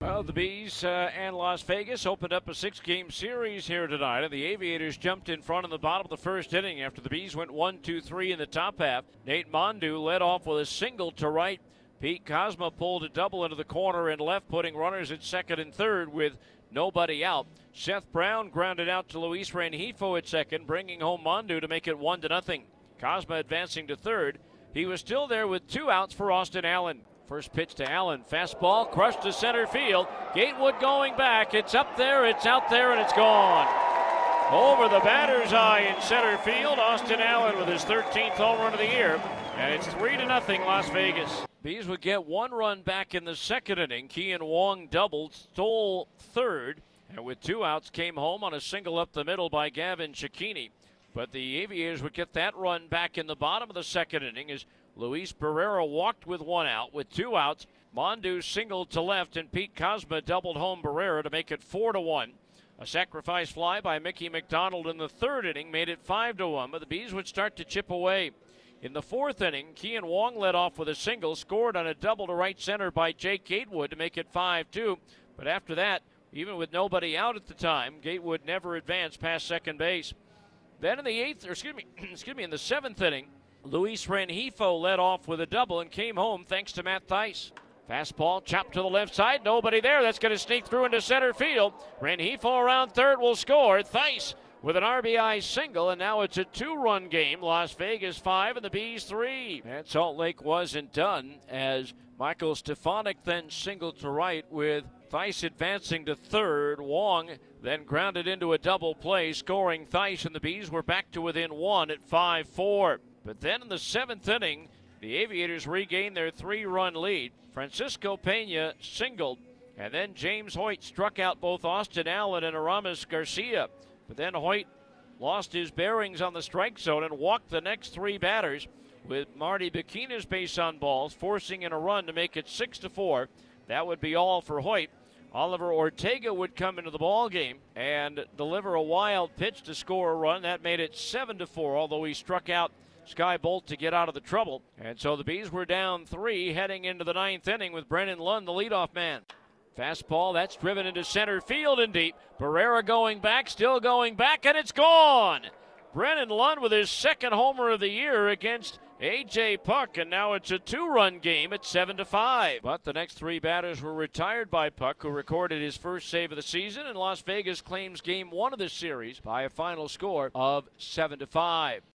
Well, the Bees uh, and Las Vegas opened up a six game series here tonight, and the Aviators jumped in front in the bottom of the first inning after the Bees went 1 2 3 in the top half. Nate Mondou led off with a single to right. Pete Kozma pulled a double into the corner and left, putting runners at second and third with nobody out. Seth Brown grounded out to Luis Rengifo at second, bringing home Mondou to make it 1 to nothing. Kozma advancing to third. He was still there with two outs for Austin Allen. First pitch to Allen. Fastball crushed to center field. Gatewood going back. It's up there, it's out there, and it's gone. Over the batter's eye in center field. Austin Allen with his 13th home run of the year. And it's 3 to nothing Las Vegas. Bees would get one run back in the second inning. Kean Wong doubled, stole third, and with two outs came home on a single up the middle by Gavin Cecchini. But the Aviators would get that run back in the bottom of the second inning as Luis Barrera walked with one out. With two outs, Mondou singled to left, and Pete Kozma doubled home Barrera to make it four to one. A sacrifice fly by Mickey McDonald in the third inning made it five to one, but the Bees would start to chip away. In the fourth inning, Kean Wong led off with a single, scored on a double to right center by Jake Gatewood to make it 5 2. But after that, even with nobody out at the time, Gatewood never advanced past second base. Then in the eighth, or excuse me, excuse me, in the seventh inning, Luis Rengifo led off with a double and came home thanks to Matt Thaiss. Fastball chopped to the left side. Nobody there. That's going to sneak through into center field. Rengifo around third will score. Thaiss with an RBI single, and now it's a two run game. Las Vegas five and the Bees three. And Salt Lake wasn't done as Michael Stefanik then singled to right with Thaiss advancing to third. Wong then grounded into a double play, scoring Thaiss, and the Bees were back to within one at 5 4. But then in the seventh inning, the Aviators regained their three run lead. Francisco Pena singled, and then James Hoyt struck out both Austin Allen and Aramis Garcia. But then Hoyt lost his bearings on the strike zone and walked the next three batters with Marty Bechina's base on balls, forcing in a run to make it six to four. That would be all for Hoyt. Oliver Ortega would come into the ball game and deliver a wild pitch to score a run. That made it seven to four, although he struck out Skye Bolt to get out of the trouble. And so the Bees were down three heading into the ninth inning with Brennan Lund, the leadoff man. Fastball, that's driven into center field and deep. Barrera going back, still going back, and it's gone. Brennan Lund with his second homer of the year against AJ Puk, and now it's a two-run game at seven to five. But the next three batters were retired by Puk, who recorded his first save of the season, and Las Vegas claims game one of the series by a final score of seven to five.